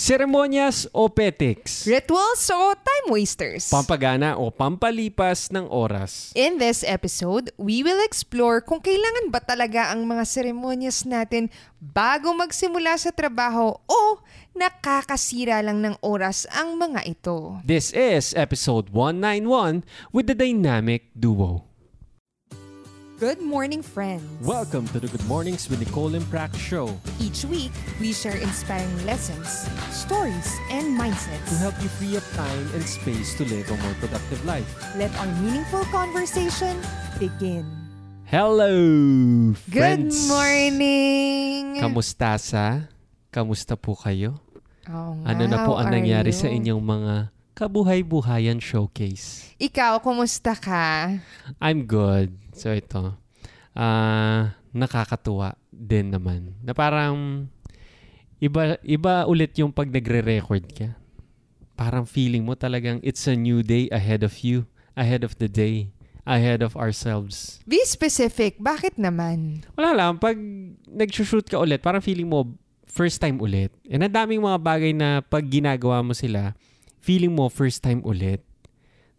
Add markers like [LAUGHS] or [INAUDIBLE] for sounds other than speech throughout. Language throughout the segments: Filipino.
Seremonyas o petics? Rituals o time wasters? Pampagana o pampalipas ng oras? In this episode, we will explore kung kailangan ba talaga ang mga seremonyas natin bago magsimula sa trabaho o nakakasira lang ng oras ang mga ito. This is episode 191 with the Dynamic Duo. Good morning, friends. Welcome to the Good Mornings with Nicole and Prac show Each week, we share inspiring lessons, stories, and mindsets. to help you free up time and space to live a more productive life. Let our meaningful conversation begin. Hello, Good friends! morning! Kamusta sa? Kamusta po kayo? Oo Ano nga, na po how ang are nangyari you? sa inyong mga kabuhay-buhayan showcase? Ikaw, kumusta ka? I'm good. So ito, ah nakakatuwa din naman. Na parang iba iba ulit yung pag nagre-record ka. Parang feeling mo talagang it's a new day ahead of you, ahead of the day, ahead of ourselves. Be specific. Bakit naman? Wala lang, pag nag-shoot ka ulit, parang feeling mo first time ulit. And ang daming mga bagay na pag ginagawa mo sila, feeling mo first time ulit.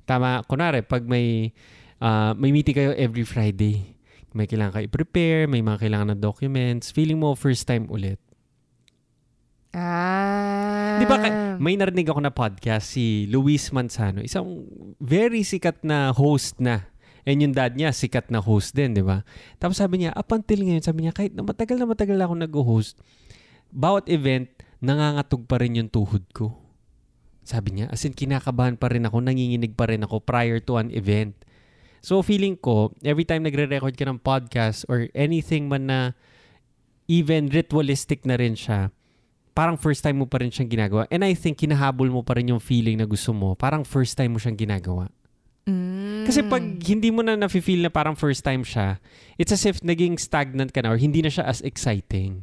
Tama, kunwari, pag may ah, may meeting kayo every Friday, may kailangan kayo i-prepare, may mga kailangan na documents, feeling mo first time ulit. Ah. Di ba, ka- may narinig ako na podcast, si Luis Manzano, isang very sikat na host na. And yung dad niya, sikat na host din, di ba? Tapos sabi niya, up until ngayon, sabi niya, kahit na matagal na matagal na ako nag-host, bawat event, nangangatog pa rin yung tuhod ko. Sabi niya, as in, kinakabahan pa rin ako, nanginginig pa rin ako prior to an event. So, feeling ko, every time nagre-record ka ng podcast or anything man na even ritualistic na rin siya, parang first time mo pa rin siyang ginagawa. And I think kinahabol mo pa rin yung feeling na gusto mo. Parang first time mo siyang ginagawa. Mm. Kasi pag hindi mo na nafe-feel na parang first time siya, it's as if naging stagnant ka na or hindi na siya as exciting.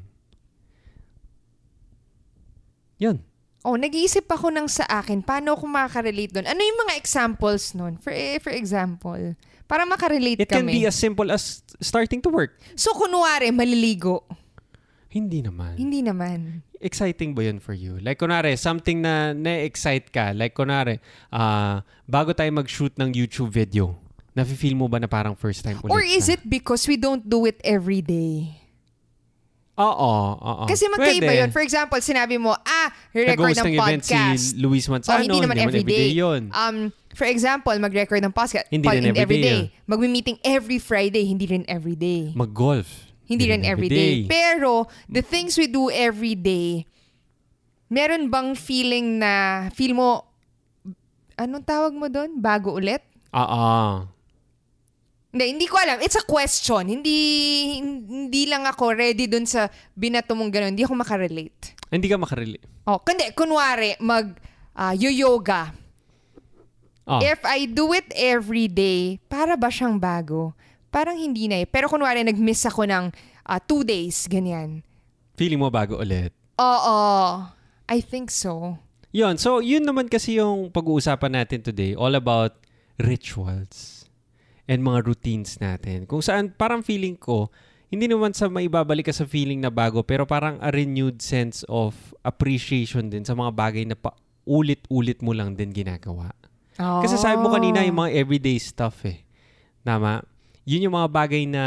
Yun. Oh, nag-iisip ako ng sa akin, paano ako makaka-relate doon? Ano yung mga examples nun? For, eh, for example, para makarelate It can kami. be as simple as starting to work. So, kunwari, maliligo. Hindi naman. Hindi naman. Exciting ba yun for you? Like, kunwari, something na na-excite ka. Like, kunwari, ah, bago tayo mag-shoot ng YouTube video, nafe-feel mo ba na parang first time ulit Or is siya? it because we don't do it every day? Oo, oo. Kasi magkaiba Pwede. yun. For example, sinabi mo, ah, re-record Nag-host ng ng event podcast. si Luis Oh, Manzano. hindi naman everyday. yun. Um, for example, mag-record ng podcast. Hindi rin everyday, Magmi-meeting every Friday, hindi rin everyday. Mag-golf. Hindi rin everyday. Pero, the things we do every day, meron bang feeling na, feel mo, anong tawag mo doon? Bago ulit? Oo. Hindi, hindi ko alam. It's a question. Hindi hindi lang ako ready doon sa binato mong ganun. Hindi ako makarelate. Hindi ka makarelate. Oh, kundi, kunwari, mag ah, yoga. Oh. If I do it every day, para ba siyang bago? Parang hindi na eh. Pero kunwari, nag-miss ako ng ah, two days, ganyan. Feeling mo bago ulit. Oo. I think so. Yun. So, yun naman kasi yung pag-uusapan natin today. All about rituals and mga routines natin. Kung saan, parang feeling ko, hindi naman sa maibabalik ka sa feeling na bago, pero parang a renewed sense of appreciation din sa mga bagay na pa ulit-ulit mo lang din ginagawa. Kasi sabi mo kanina yung mga everyday stuff eh. Tama? Yun yung mga bagay na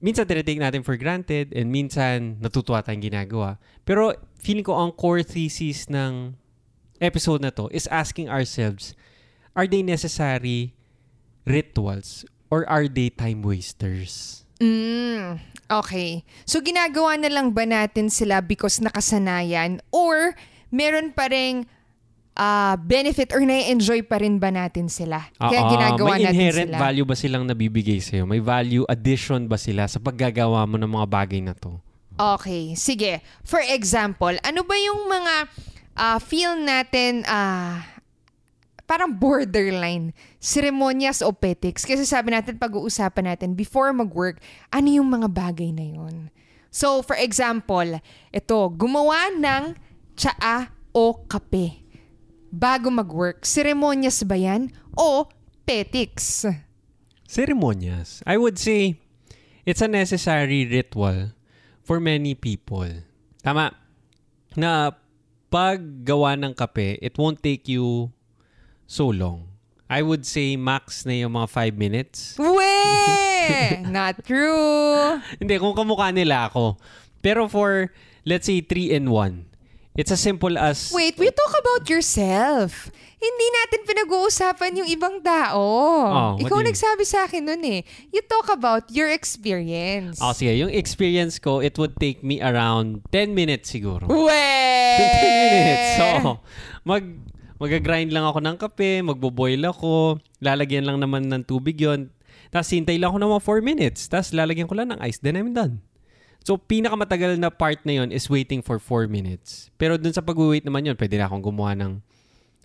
minsan tinitake natin for granted and minsan natutuwa tayong ginagawa. Pero feeling ko ang core thesis ng episode na to is asking ourselves, are they necessary rituals or are they time wasters? Mm, okay. So, ginagawa na lang ba natin sila because nakasanayan or meron pa rin ah, benefit or na-enjoy pa rin ba natin sila? Kaya Oo, ginagawa may natin inherent sila. value ba silang nabibigay sa'yo? May value addition ba sila sa paggagawa mo ng mga bagay na to? Okay, sige. For example, ano ba yung mga ah, feel natin ah, parang borderline, seremonyas o petics? Kasi sabi natin, pag-uusapan natin, before mag-work, ano yung mga bagay na yun? So, for example, ito, gumawa ng tsaa o kape. Bago mag-work, seremonyas ba yan o petics? Ceremonias. I would say it's a necessary ritual for many people. Tama. Na pag gawa ng kape, it won't take you so long. I would say max na yung mga 5 minutes. We! [LAUGHS] Not true. Hindi, kung kamukha nila ako. Pero for, let's say, 3 in 1. It's as simple as... Wait, we talk about yourself. Hindi natin pinag-uusapan yung ibang tao. Oh, Ikaw you- nagsabi sa akin nun eh. You talk about your experience. Oh, sige, yung experience ko, it would take me around 10 minutes siguro. We! [LAUGHS] 10 minutes. So, mag mag-grind lang ako ng kape, magbo-boil ako, lalagyan lang naman ng tubig yon Tapos hintay lang ako ng mga 4 minutes. Tapos lalagyan ko lang ng ice. Then I'm done. So, pinakamatagal na part na yon is waiting for 4 minutes. Pero dun sa pag-wait naman yon pwede na akong gumawa ng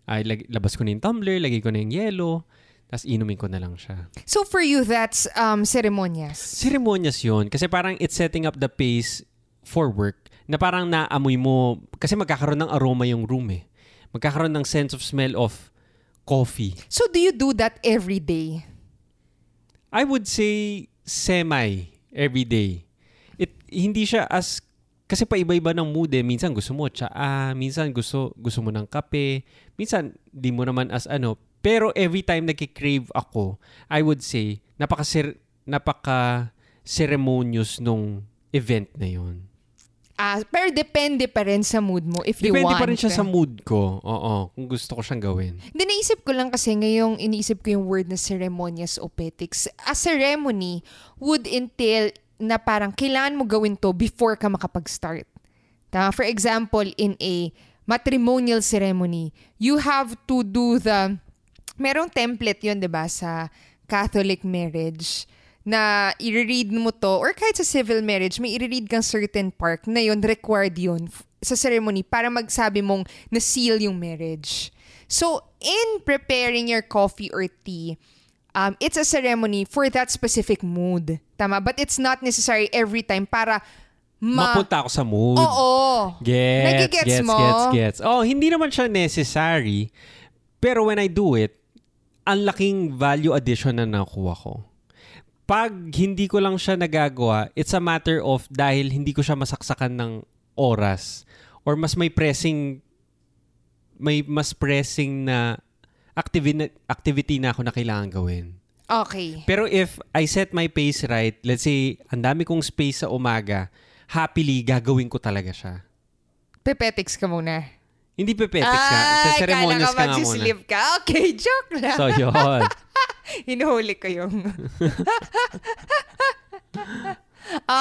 ay, lag- labas ko na yung tumbler, lagay ko na yung yelo, tapos inumin ko na lang siya. So for you, that's um, ceremonias. Ceremonious yun. Kasi parang it's setting up the pace for work na parang naamoy mo, kasi magkakaroon ng aroma yung room eh. Magkakaroon ng sense of smell of coffee. So do you do that every day? I would say semi every day. It hindi siya as kasi pa iba-iba ng mood eh. Minsan gusto mo tsaa, minsan gusto gusto mo ng kape, minsan di mo naman as ano. Pero every time nagki-crave ako, I would say napaka napaka ceremonious nung event na yon. Ah, pero depende pa rin sa mood mo if you Depende want. pa rin siya sa mood ko. Oo, kung gusto ko siyang gawin. Hindi, naisip ko lang kasi ngayong iniisip ko yung word na ceremonious o petics. A ceremony would entail na parang kailangan mo gawin to before ka makapag-start. Tama? For example, in a matrimonial ceremony, you have to do the... Merong template yun, di ba, sa Catholic marriage na i-read mo to or kahit sa civil marriage, may i-read kang certain part na yun, required yun f- sa ceremony para magsabi mong na-seal yung marriage. So, in preparing your coffee or tea, um, it's a ceremony for that specific mood. Tama? But it's not necessary every time para ma... Mapunta ako sa mood. Oo. Gets, Nagigets gets, mo? gets, gets. Oh, hindi naman siya necessary. Pero when I do it, ang laking value addition na nakuha ko. Pag hindi ko lang siya nagagawa, it's a matter of dahil hindi ko siya masaksakan ng oras or mas may pressing may mas pressing na activity, activity na ako na kailangan gawin. Okay. Pero if I set my pace right, let's say, ang dami kong space sa umaga, happily, gagawin ko talaga siya. Pepetics ka muna. Hindi pepetik ka. Sa Ay, ceremonious kala ka nga muna. magsisleep ka. Okay, [LAUGHS] joke lang. So, yun. [LAUGHS] Hinuhuli ko yung... [LAUGHS]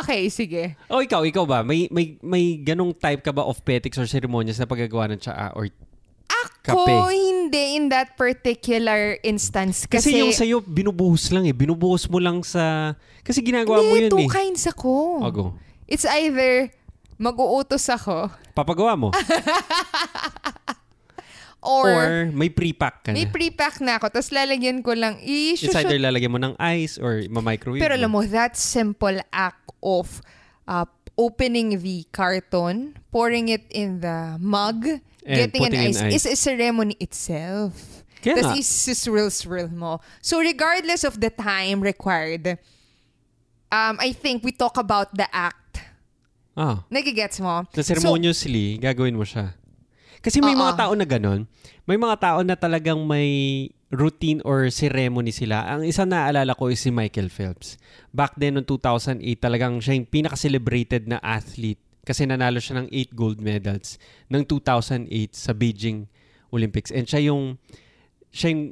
okay, sige. O ikaw, ikaw ba? May, may, may ganong type ka ba of petics or ceremonious na paggagawa ng tsaa or Ako, Kape. hindi in that particular instance. Kasi, Kasi, yung sa'yo, binubuhos lang eh. Binubuhos mo lang sa... Kasi ginagawa mo hindi, yun two eh. kinds ako. O, go. It's either mag-uutos ako Papagawa mo. [LAUGHS] or, or may pre-pack ka na. may pre-pack na ako tapos lalagyan ko lang It's either lalagyan mo ng ice or ma-microwave Pero alam mo, that simple act of uh, opening the carton, pouring it in the mug, And getting an ice, ice. is a ceremony itself. Kaya. Tapos is-swirl-swirl mo. So regardless of the time required, um, I think we talk about the act. Ah. Nagigets mo? Na ceremoniously, gagawin mo siya. Kasi may Oo. mga tao na ganun. May mga tao na talagang may routine or ceremony sila. Ang isa na naalala ko is si Michael Phelps. Back then, noong 2008, talagang siya yung pinaka-celebrated na athlete kasi nanalo siya ng 8 gold medals ng 2008 sa Beijing Olympics. And siya yung, siya yung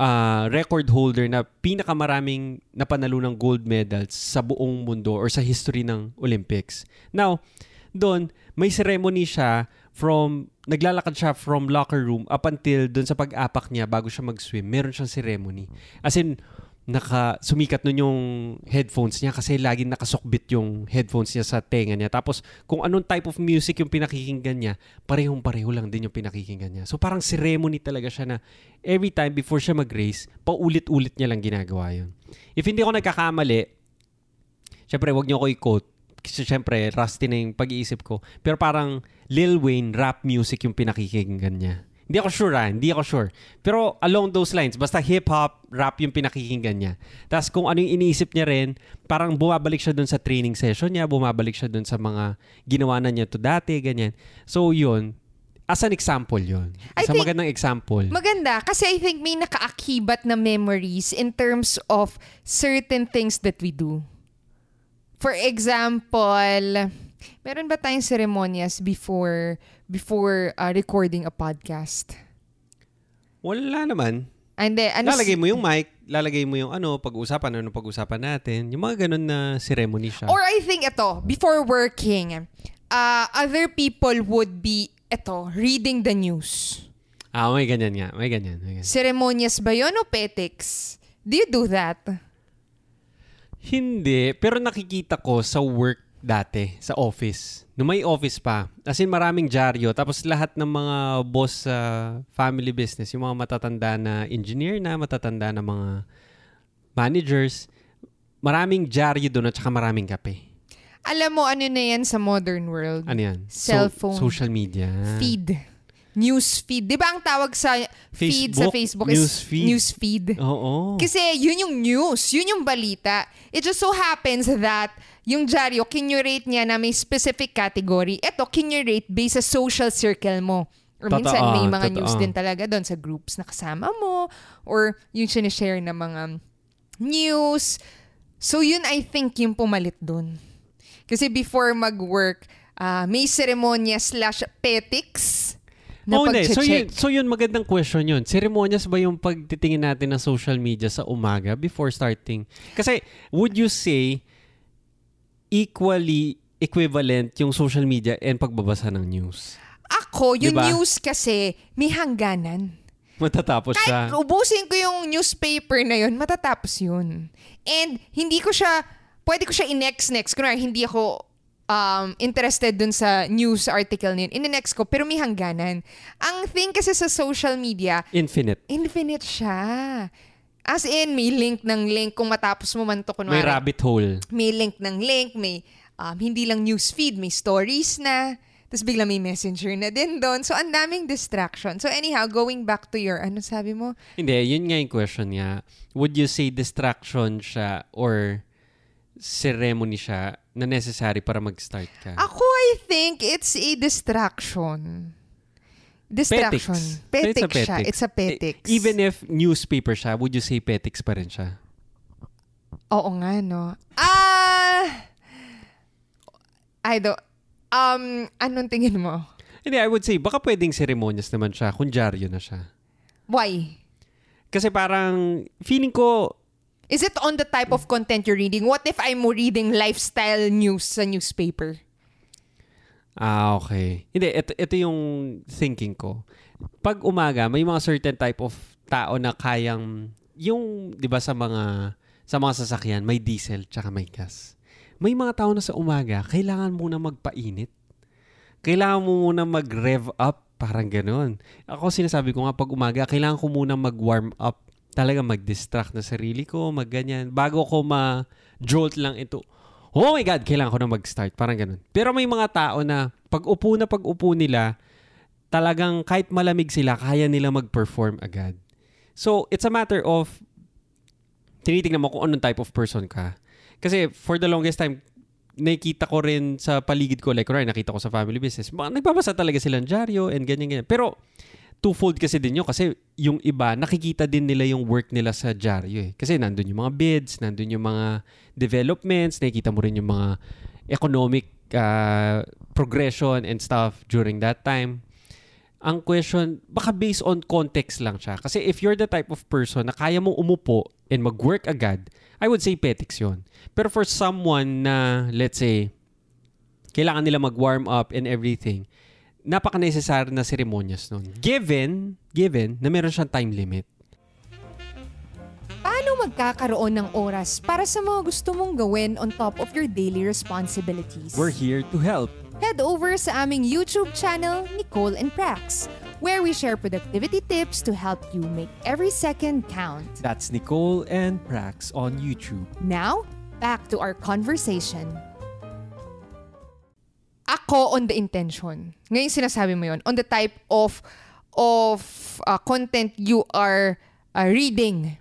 ah, record holder na pinakamaraming napanalo ng gold medals sa buong mundo or sa history ng Olympics. Now, doon, may ceremony siya from, naglalakad siya from locker room up until doon sa pag-apak niya bago siya mag-swim. Meron siyang ceremony. As in, naka, sumikat nun yung headphones niya kasi laging nakasukbit yung headphones niya sa tenga niya. Tapos, kung anong type of music yung pinakikinggan niya, parehong-pareho lang din yung pinakikinggan niya. So, parang ceremony talaga siya na every time before siya mag-race, paulit-ulit niya lang ginagawa yun. If hindi ako nagkakamali, syempre, wag niyo ako i-quote. Kasi syempre, rusty na yung pag-iisip ko. Pero parang Lil Wayne rap music yung pinakikinggan niya. Hindi ako sure ah, hindi ako sure. Pero along those lines, basta hip-hop, rap yung pinakikinggan niya. Tapos kung ano yung iniisip niya rin, parang bumabalik siya dun sa training session niya, bumabalik siya dun sa mga ginawa na niya to dati, ganyan. So yun, as an example yun. I Sa think- magandang example. Maganda kasi I think may nakaakibat na memories in terms of certain things that we do. For example, meron ba tayong ceremonias before before uh, recording a podcast? Wala naman. And then, ano lalagay mo yung mic, lalagay mo yung ano, pag-usapan, ano pag-usapan natin. Yung mga ganun na ceremony siya. Or I think ito, before working, uh, other people would be, ito, reading the news. ah, may ganyan nga. May ganyan. May ganyan. Ceremonias ba yun o petics? Do you do that? Hindi, pero nakikita ko sa work dati, sa office. Nung may office pa. As in, maraming dyaryo. Tapos lahat ng mga boss sa family business, yung mga matatanda na engineer na, matatanda na mga managers, maraming dyaryo doon at saka maraming kape. Alam mo, ano na yan sa modern world? Ano yan? Cellphone. social media. Feed. News feed. Di ba ang tawag sa feed sa Facebook, Facebook is news feed. news feed? Oo. Kasi yun yung news, yun yung balita. It just so happens that yung dyaryo, kinurate niya na may specific category. Ito, kinurate based sa social circle mo. Or Totoo, minsan may mga totoo. news din talaga doon sa groups na kasama mo. Or yung sinishare na mga news. So yun I think yung pumalit doon. Kasi before mag-work, ah, may seremonya slash petics na Oh, hindi. So yun, pag-check. so yun, magandang question yun. Ceremonias ba yung pagtitingin natin ng social media sa umaga before starting? Kasi, would you say equally equivalent yung social media and pagbabasa ng news? Ako, yung Diba? news kasi may hangganan. Matatapos siya. Kahit ubusin ko yung newspaper na yun, matatapos yun. And hindi ko siya, pwede ko siya i-next-next. Kunwari, hindi ako um, interested dun sa news article na yun. In-next ko, pero may hangganan. Ang thing kasi sa social media, Infinite. infinite siya. As in, may link ng link. Kung matapos mo man to, kunwari, May rabbit hole. may link ng link, may um, hindi lang news feed, may stories na. Tapos bigla may messenger na din doon. So, ang daming distraction. So, anyhow, going back to your, ano sabi mo? Hindi, yun nga yung question niya. Would you say distraction siya or ceremony siya na necessary para mag-start ka? Ako, I think it's a distraction. Distraction. Petics. Petics siya. It's a petics. E- Even if newspaper siya, would you say petics pa rin siya? Oo nga, no? Ah! I don't... Um, anong tingin mo? Hindi, I would say, baka pwedeng ceremonious naman siya kung dyaryo na siya. Why? Kasi parang, feeling ko, Is it on the type of content you're reading? What if I'm reading lifestyle news sa newspaper? ah, okay. Hindi, ito, ito yung thinking ko. Pag umaga, may mga certain type of tao na kayang, yung, di ba sa mga, sa mga sasakyan, may diesel tsaka may gas. May mga tao na sa umaga, kailangan muna magpainit. Kailangan mo muna mag-rev up, parang ganun. Ako sinasabi ko nga, pag umaga, kailangan ko muna mag-warm up talaga mag-distract na sarili ko, magganyan. Bago ko ma-jolt lang ito, oh my God, kailangan ko na mag-start. Parang ganun. Pero may mga tao na pag upo na pag upo nila, talagang kahit malamig sila, kaya nila mag-perform agad. So, it's a matter of tinitingnan mo kung anong type of person ka. Kasi for the longest time, nakikita ko rin sa paligid ko, like, kunwari, nakita ko sa family business, mga, nagbabasa talaga silang dyaryo and ganyan, ganyan. Pero, twofold kasi din yun kasi yung iba nakikita din nila yung work nila sa dyaryo eh. Kasi nandun yung mga bids, nandun yung mga developments, nakikita mo rin yung mga economic uh, progression and stuff during that time. Ang question, baka based on context lang siya. Kasi if you're the type of person na kaya mong umupo and mag-work agad, I would say petics yun. Pero for someone na, let's say, kailangan nila mag-warm up and everything, napaka-necessary na ceremonious nun. Given, given na meron siyang time limit. Paano magkakaroon ng oras para sa mga gusto mong gawin on top of your daily responsibilities? We're here to help. Head over sa aming YouTube channel, Nicole and Prax, where we share productivity tips to help you make every second count. That's Nicole and Prax on YouTube. Now, back to our conversation. Ako on the intention. Ngayon sinasabi mo yon on the type of of uh, content you are uh, reading.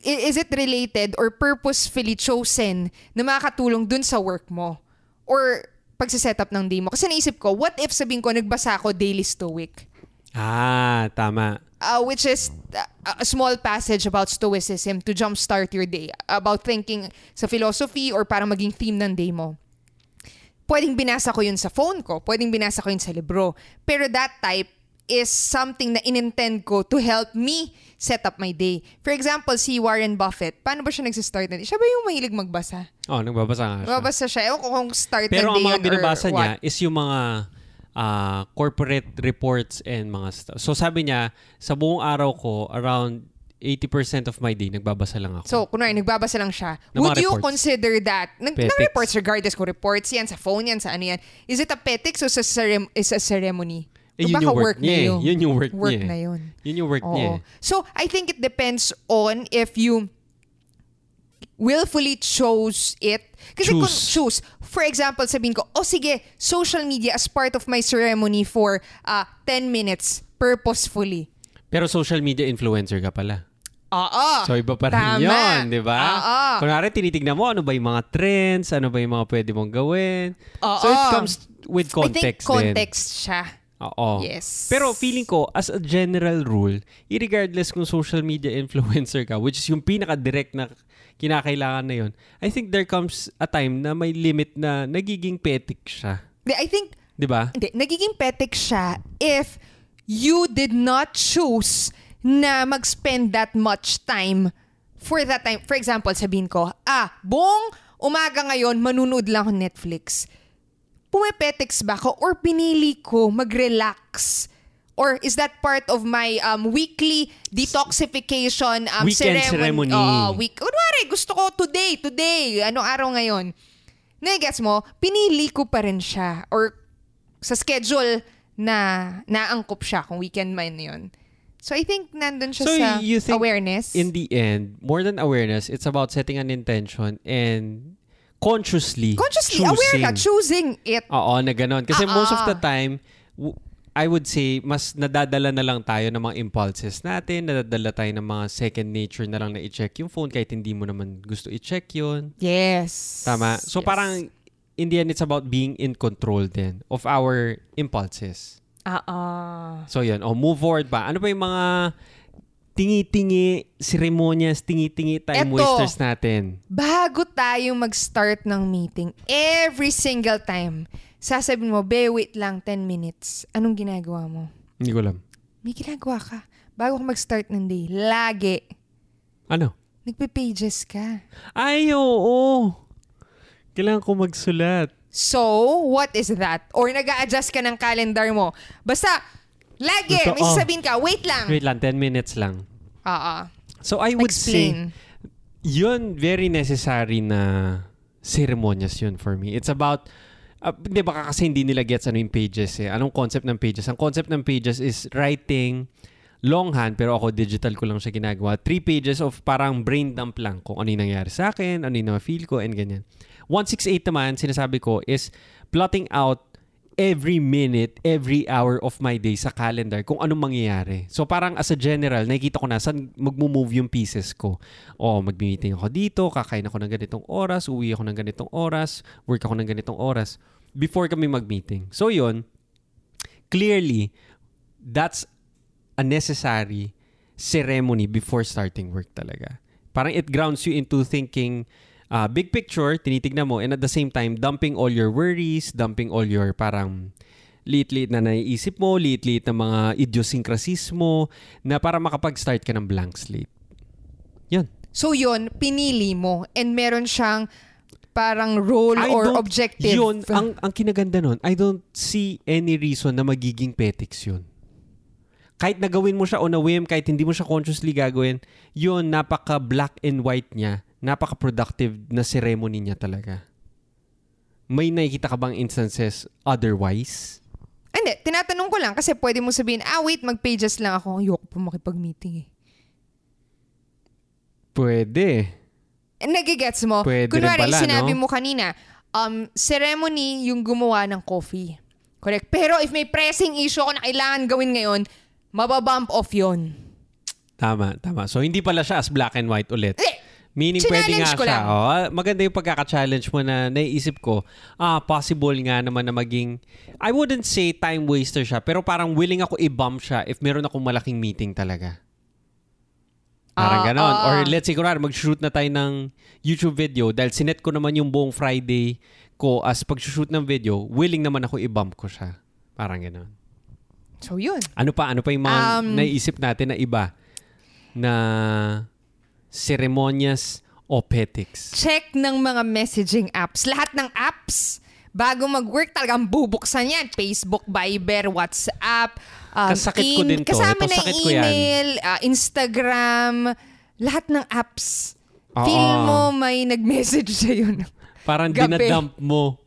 Is it related or purposefully chosen na makakatulong dun sa work mo? Or pagsiset up ng day mo. Kasi naisip ko, what if sabihin ko, nagbasa ako daily stoic? Ah, tama. uh, which is uh, a small passage about stoicism to jumpstart your day. About thinking sa philosophy or para maging theme ng day mo. Pwedeng binasa ko yun sa phone ko. Pwedeng binasa ko yun sa libro. Pero that type is something na inintend ko to help me set up my day. For example, si Warren Buffett, paano ba siya nagsistart na? Siya ba yung mahilig magbasa? Oh, nagbabasa nga siya. Magbabasa siya. Ewan ko kung start Pero ng ang day mga yun or binabasa niya what. is yung mga ah, corporate reports and mga stuff. So sabi niya, sa buong araw ko, around 80% of my day, nagbabasa lang ako. So, kunwari, nagbabasa lang siya. Ng Would you reports. consider that? Nag, ng reports regardless kung reports yan, sa phone yan, sa ano yan. Is it a petics o sa cerem- is a ceremony? Eh, yun yung work, niya. na eh. yun. Yun yung work, Work niya. eh. na yun. Yun yung work niya. Oo. eh. So, I think it depends on if you willfully chose it. Kasi kung Choose. choose, for example, sabihin ko, oh sige, social media as part of my ceremony for uh, 10 minutes purposefully. Pero social media influencer ka pala. Oo. So iba pa rin Tama. yun, di ba? Oo. Kunwari, tinitignan mo ano ba yung mga trends, ano ba yung mga pwede mong gawin. So it Oo. comes with I think context din. context siya. Oo. Yes. Pero feeling ko, as a general rule, irregardless kung social media [LAUGHS] influencer ka, which is yung pinaka-direct na kinakailangan na yun, I think there comes a time na may limit na nagiging petik siya. I think, Di ba? hindi, nagiging petik siya if you did not choose na mag-spend that much time for that time. For example, sabihin ko, ah, buong umaga ngayon, manunood lang ako Netflix. Pumepetics ba ako or pinili ko mag-relax? Or is that part of my um, weekly detoxification um, Weekend ceremony? ceremony. Oo, week. Kunwari, gusto ko today, today. Anong araw ngayon? Nagets mo, pinili ko pa rin siya. Or sa schedule na naangkop siya kung weekend man yun. So I think nandun siya So sa you think awareness. In the end, more than awareness, it's about setting an intention and consciously Consciously, choosing. aware ka, choosing it. Oo, na ganon. Kasi Ah, most of ah. the time, w- I would say, mas nadadala na lang tayo ng mga impulses natin, nadadala tayo ng mga second nature na lang na i-check yung phone kahit hindi mo naman gusto i-check yun. Yes. Tama? So Yes. parang, in the end, it's about being in control then of our impulses. Ah. So yun, o move forward pa. Ano pa yung mga tingi-tingi, ceremonias, tingi-tingi time Eto. wasters natin? Bago tayo mag-start ng meeting, every single time, sasabihin mo, be, wait lang, 10 minutes. Anong ginagawa mo? Hindi ko alam. May ginagawa ka. Bago ka mag-start ng day, lagi, Ano? nagpe-pages ka. Ay, oo. Kailangan ko magsulat. So, what is that? Or nag adjust ka ng calendar mo. Basta, lagi, Totoo. may sasabihin ka, wait lang. Wait lang, 10 minutes lang. Oo. So I would say, Explain. yun very necessary na ceremonias yun for me. It's about, uh, di ba kasi hindi nila gets ano yung pages eh. Anong concept ng pages? Ang concept ng pages is writing longhand, pero ako digital ko lang siya ginagawa. Three pages of parang brain dump lang kung ano yung nangyari sa akin, ano yung na-feel ko, and ganyan. 168 naman, sinasabi ko, is plotting out every minute, every hour of my day sa calendar kung anong mangyayari. So parang as a general, nakikita ko na saan magmo-move yung pieces ko. O mag-meeting ako dito, kakain ako ng ganitong oras, uwi ako ng ganitong oras, work ako ng ganitong oras before kami mag-meeting. So yun, clearly, that's a necessary ceremony before starting work talaga. Parang it grounds you into thinking uh, big picture, tinitignan mo, and at the same time, dumping all your worries, dumping all your parang liit-liit na naiisip mo, liit-liit na mga idiosyncrasies mo, na para makapag-start ka ng blank slate. Yun. So yun, pinili mo and meron siyang parang role I or objective. Yun, ang, ang kinaganda nun, I don't see any reason na magiging petics yun. Kahit nagawin mo siya on a whim, kahit hindi mo siya consciously gagawin, yun, napaka black and white niya, napaka-productive na ceremony niya talaga. May nakikita ka bang instances otherwise? Hindi, tinatanong ko lang kasi pwede mo sabihin, ah wait, mag-pages lang ako. Ayoko pa makipag-meeting eh. Pwede. Eh, Nagigets mo? Pwede rin Kunwari, pala, sinabi no? mo kanina, um, ceremony yung gumawa ng coffee. Correct. Pero if may pressing issue ako na kailangan gawin ngayon, mababump off yon. Tama, tama. So, hindi pala siya as black and white ulit. Eh, Meaning pwede nga ko siya. lang. Oh, maganda yung pagkaka-challenge mo na naiisip ko, ah, possible nga naman na maging, I wouldn't say time waster siya, pero parang willing ako i-bump siya if meron akong malaking meeting talaga. Parang Ah, ganon. ah. Or let's say, kunwari, mag-shoot na tayo ng YouTube video dahil sinet ko naman yung buong Friday ko as pag-shoot ng video, willing naman ako i-bump ko siya. Parang ganon. So, yun. Ano pa? Ano pa yung mga Um, naiisip natin na iba na seremonyas o petics? Check ng mga messaging apps. Lahat ng apps, bago mag-work, talagang bubuksan yan. Facebook, Viber, WhatsApp, um, Kasakit ko din to. Kasama Ito, na sakit ko yan. email, ah, Instagram, lahat ng apps. Oo. Feel mo may nag-message sa'yo. [LAUGHS] Parang Gabi. dinadump mo.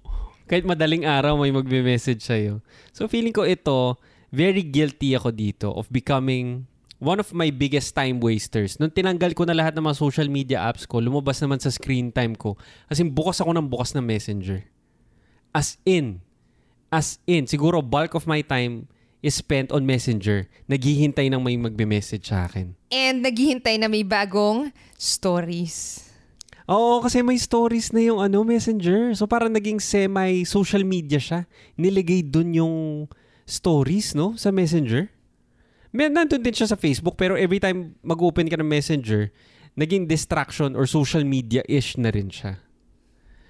Kahit madaling araw may magbe-message sa'yo. So feeling ko ito, very guilty ako dito of becoming one of my biggest time wasters. Nung tinanggal ko na lahat ng mga social media apps ko, lumabas naman sa screen time ko. As in, bukas ako ng bukas ng messenger. As in. As in. Siguro bulk of my time is spent on messenger. Naghihintay ng may magbe-message sa akin. And naghihintay na may bagong stories. Oo, kasi may stories na yung ano, messenger. So parang naging semi-social media siya. Niligay dun yung stories, no? Sa messenger. May, nandun din siya sa Facebook, pero every time mag-open ka ng messenger, naging distraction or social media-ish na rin siya.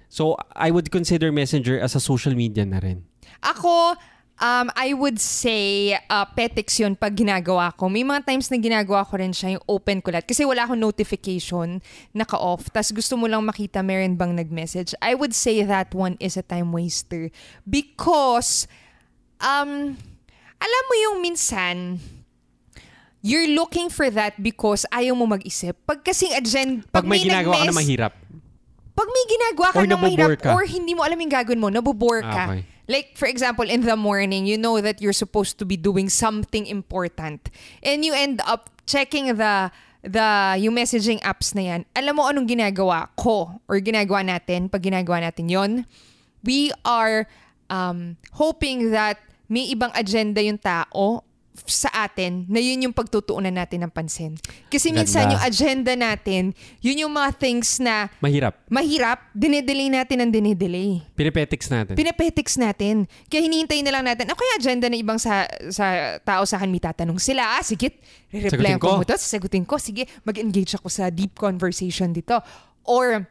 So, I would consider messenger as a social media na rin. Ako, um, I would say uh, petics yun pag ginagawa ko. May mga times na ginagawa ko rin siya, yung open ko lahat. Kasi wala akong notification, naka-off. Tapos gusto mo lang makita meron bang nag-message. I would say that one is a time waster. Because, um, alam mo yung minsan, you're looking for that because ayaw mo mag-isip. Pag kasing agenda, Pag, may, ginagawa ka na mahirap. pag may ginagawa ka Or nabobore mahirap ka. or hindi mo alam yung gagawin mo, nabobore ka. Ah, okay. Like, for example, in the morning, you know that you're supposed to be doing something important. And you end up checking the the yung messaging apps na yan. Alam mo anong ginagawa ko or ginagawa natin pag ginagawa natin yon We are um, hoping that may ibang agenda yung tao sa atin na yun yung pagtutuunan natin ng pansin. Kasi minsan Ganda. yung agenda natin, yun yung mga things na Mahirap. mahirap, dinedelay natin ang dinedelay. Pinepetics natin. Pinapetics natin. Kaya hinihintay na lang natin, ako yung agenda na ibang sa, sa tao sa akin, may tatanong sila. Ah, sige, ko ko. mo to, sasagutin ko. Sige, mag-engage ako sa deep conversation dito. Or,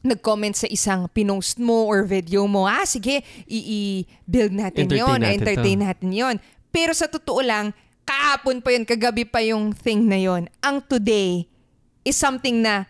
nag-comment sa isang pinost mo or video mo, ah, sige, i-build natin Entertain yon natin entertain to. natin yon Pero sa totoo lang, kahapon pa yun, kagabi pa yung thing na yon Ang today is something na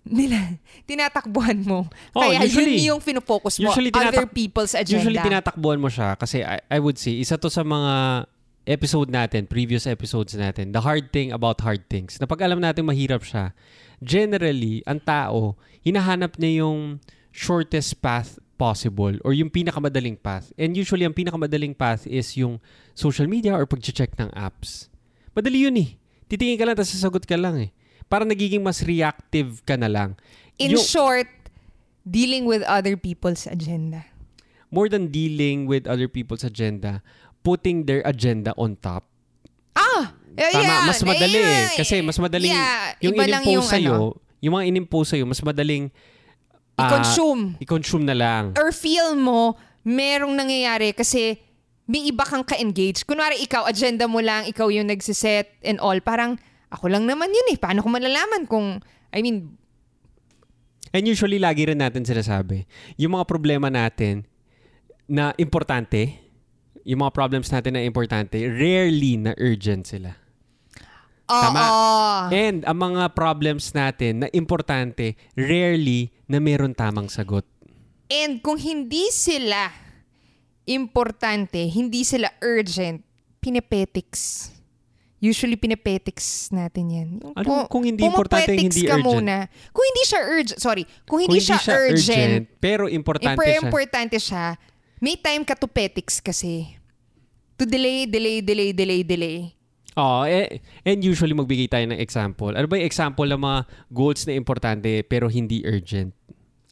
nila, [LAUGHS] tinatakbuhan mo. Oh, Kaya usually- yun yung finofocus mo, usually other tinatak- people's agenda. Usually tinatakbuhan mo siya kasi I, I would say isa to sa mga episode natin, previous episodes natin, the hard thing about hard things. Na pag alam natin mahirap siya, generally, ang tao, hinahanap niya yung shortest path possible or yung pinakamadaling path. And usually, ang pinakamadaling path is yung social media or pag-check ng apps. Madali yun eh. Titingin ka lang, tapos sasagot ka lang eh. Para nagiging mas reactive ka na lang. In Yung- short, dealing with other people's agenda. more than dealing with other people's agenda, putting their agenda on top. Ah! eh, Tama, yeah, mas madali yeah, eh. Kasi mas madaling yeah, yung inimpose yung sa'yo, ano, yung mga inimpose sa'yo, mas madaling ah, i-consume. i-consume na lang. Or feel mo, merong nangyayari kasi may iba kang ka-engage. Kunwari ikaw, agenda mo lang, ikaw yung nagsiset and all. Parang, ako lang naman yun eh. Paano ko malalaman kung, I mean, And usually, lagi rin natin sinasabi, yung mga problema natin na importante, yung mga problems natin na importante, rarely na urgent sila. oo. Tama. And ang mga problems natin na importante, rarely na meron tamang sagot. And kung hindi sila importante, hindi sila urgent, pinepetics. Usually pinepetics natin yan. Ano pu- kung hindi importante, hindi ka urgent? muna. Kung hindi siya urgent, sorry, kung hindi, Kung siya, urgent, pero importante Importante siya. importante siya. May time ka to petics kasi. To delay, delay, delay, delay, delay. Oo, eh, and usually magbigay tayo ng example. Ano ba yung example ng mga goals na importante pero hindi urgent?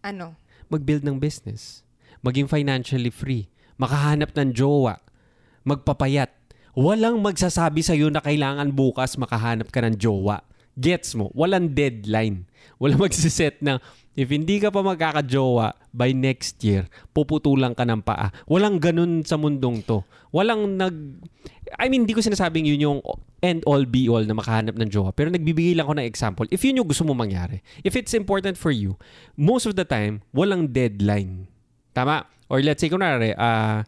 Ano? Mag-build ng business. Maging financially free. Makahanap ng jowa. Magpapayat. Walang magsasabi sa'yo na kailangan bukas makahanap ka ng jowa. Gets mo? Walang deadline. Walang [LAUGHS] magsiset na if hindi ka pa magkakajowa by next year, puputulan ka ng paa. Walang ganun sa mundong to. Walang nag... I mean, hindi ko sinasabing yun yung end all be all na makahanap ng jowa. Pero nagbibigay lang ako ng example. If yun yung gusto mo mangyari, if it's important for you, most of the time, walang deadline. Tama? Or let's say, kunwari, ah,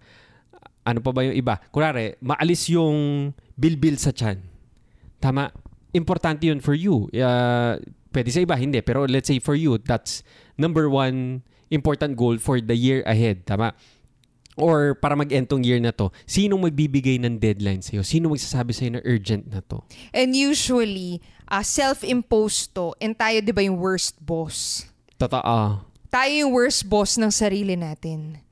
ano pa ba yung iba? Kunwari, maalis yung bilbil sa chan. Tama? Importante yun for you. Uh, pwede sa iba, hindi. Pero let's say for you, that's number one important goal for the year ahead. Tama? Or para mag-entong year na to, sino magbibigay ng deadline sa'yo? Sino magsasabi sa'yo na urgent na to? And usually, uh, self-imposed to. And tayo, di ba, yung worst boss? Totoo. Tayo yung worst boss ng sarili natin.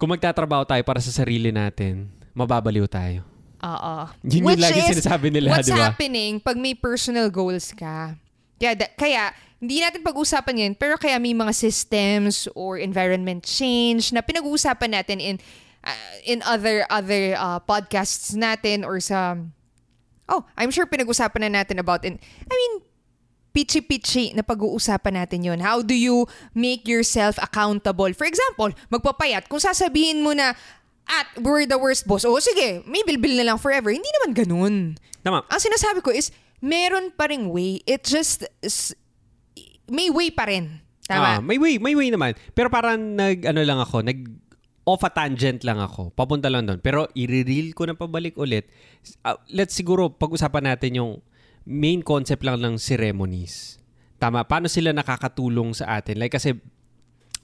Kung magtatrabaho tayo para sa sarili natin, mababaliw tayo. Oo. Yun yung Which lagi is sinasabi nila, what's di ba? happening pag may personal goals ka. Kaya, da- kaya hindi natin pag-usapan yan, pero kaya may mga systems or environment change na pinag-uusapan natin in uh, in other other uh, podcasts natin or sa Oh, I'm sure pinag-usapan na natin about in I mean pichi-pichi na pag-uusapan natin yon. How do you make yourself accountable? For example, magpapayat. Kung sasabihin mo na, at we're the worst boss. O sige, may bilbil na lang forever. Hindi naman ganun. Tama. Ang sinasabi ko is, meron pa ring way. It just, may way pa rin. Ah, Tama? may way, may way naman. Pero parang nag, ano lang ako, nag off a tangent lang ako. Papunta lang doon. Pero i-reel ko na pabalik ulit. Uh, let's siguro pag-usapan natin yung main concept lang ng ceremonies. Tama. Paano sila nakakatulong sa atin? Like kasi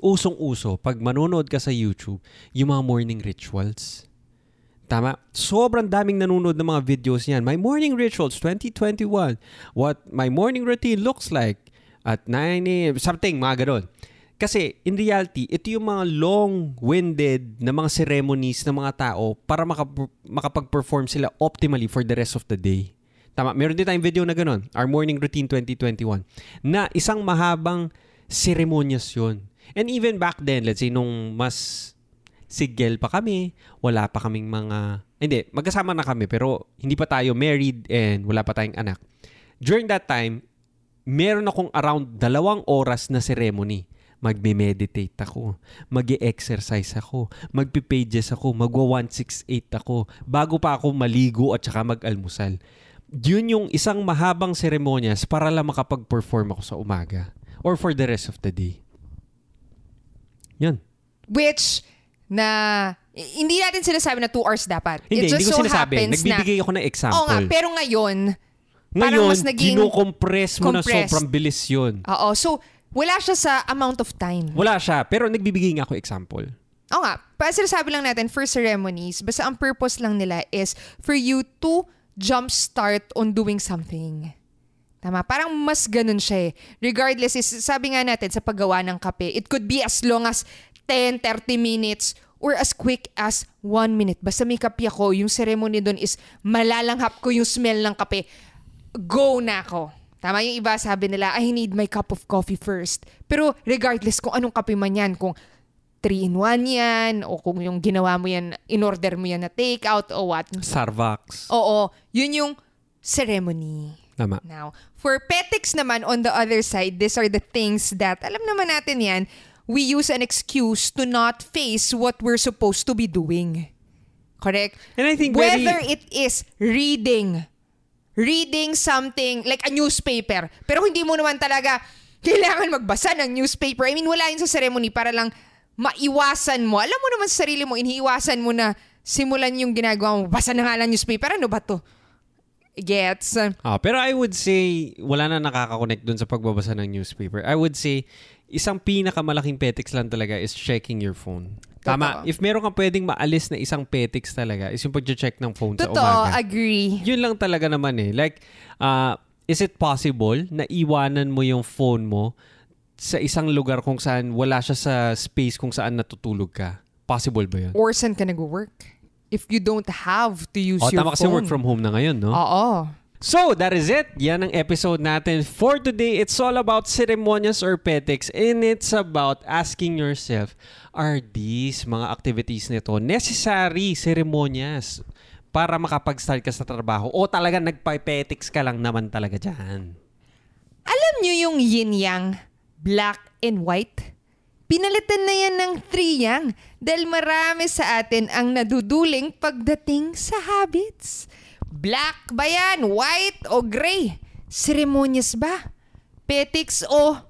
usong-uso, pag manonood ka sa YouTube, yung mga morning rituals. Tama. Sobrang daming nanonood ng mga videos niyan. My morning rituals 2021. What my morning routine looks like at 9 a.m. Something, mga ganun. Kasi in reality, ito yung mga long-winded na mga ceremonies ng mga tao para makap- makapag-perform sila optimally for the rest of the day. Tama. Meron din tayong video na ganun. Our morning routine 2021. Na isang mahabang seremonyas yun. And even back then, let's say nung mas sigel pa kami, wala pa kaming mga... Hindi, magkasama na kami pero hindi pa tayo married and wala pa tayong anak. During that time, meron akong around dalawang oras na ceremony. Magme-meditate ako, mag exercise ako, magpipages ako, magwa 168 ako, bago pa ako maligo at saka mag-almusal. Yun yung isang mahabang seremonyas para lang makapag-perform ako sa umaga or for the rest of the day. Yan. Which, na, hindi natin sinasabi na 2 hours dapat. Hindi, It just hindi ko so sinasabi. happens Nagbibigay na, ako ng example. Oo nga, pero ngayon, Ngayon, parang mas naging kinocompress mo na sobrang bilis yun. oo, so, wala siya sa amount of time. Wala siya, pero nagbibigay nga ako example. Oo nga, pa sinasabi lang natin for ceremonies, basta ang purpose lang nila is for you to jumpstart on doing something. Tama? Parang mas ganun siya eh. Regardless, is, sabi nga natin sa paggawa ng kape, it could be as long as 10, 30 minutes or as quick as 1 minute. Basta may kape ako, yung ceremony doon is malalanghap ko yung smell ng kape. Go na ako. Tama yung iba, sabi nila, I need my cup of coffee first. Pero regardless kung anong kape man yan, kung 3-in-1 yan, o kung yung ginawa mo yan, in-order mo yan na take-out o what. Starbucks. Oo, yun yung ceremony. Tama. Now, for petics naman, on the other side, these are the things that, alam naman natin yan, we use an excuse to not face what we're supposed to be doing. Correct? And I think very- Whether it is reading, reading something like a newspaper, pero hindi mo naman talaga kailangan magbasa ng newspaper. I mean, wala yun sa ceremony para lang maiwasan mo. Alam mo naman sa sarili mo, iniiwasan mo na simulan yung ginagawa mo. Basa na nga lang newspaper. Ano ba to? Gets? Ah, pero I would say, wala na nakaka-connect dun sa pagbabasa ng newspaper. I would say, isang pinakamalaking petics lang talaga is checking your phone. Tama. Totoo. If meron kang pwedeng maalis na isang petics talaga, is yung pag-check ng phone sa Totoo, umaga. agree. Yun lang talaga naman eh. Like, uh, is it possible na iwanan mo yung phone mo sa isang lugar kung saan wala siya sa space kung saan natutulog ka? Possible ba yun? Or saan ka nag-work? If you don't have to use O, your tama kasi phone. work from home na ngayon, no? Oo. So, that is it. Yan ang episode natin for today. It's all about ceremonias or petics and it's about asking yourself, are these mga activities nito necessary ceremonias para makapag-start ka sa trabaho o talaga nagpa-petics ka lang naman talaga dyan? Alam nyo yung yin-yang, black and white? Pinalitan na yan ng three-yang dahil marami sa atin ang naduduling pagdating sa habits. Black ba yan? White o gray? Seremonyas ba? Petics o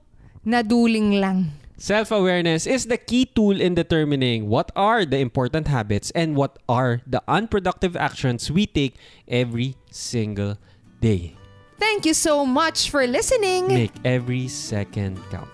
naduling lang? Self-awareness is the key tool in determining what are the important habits and what are the unproductive actions we take every single day. Thank you so much for listening. Make every second count.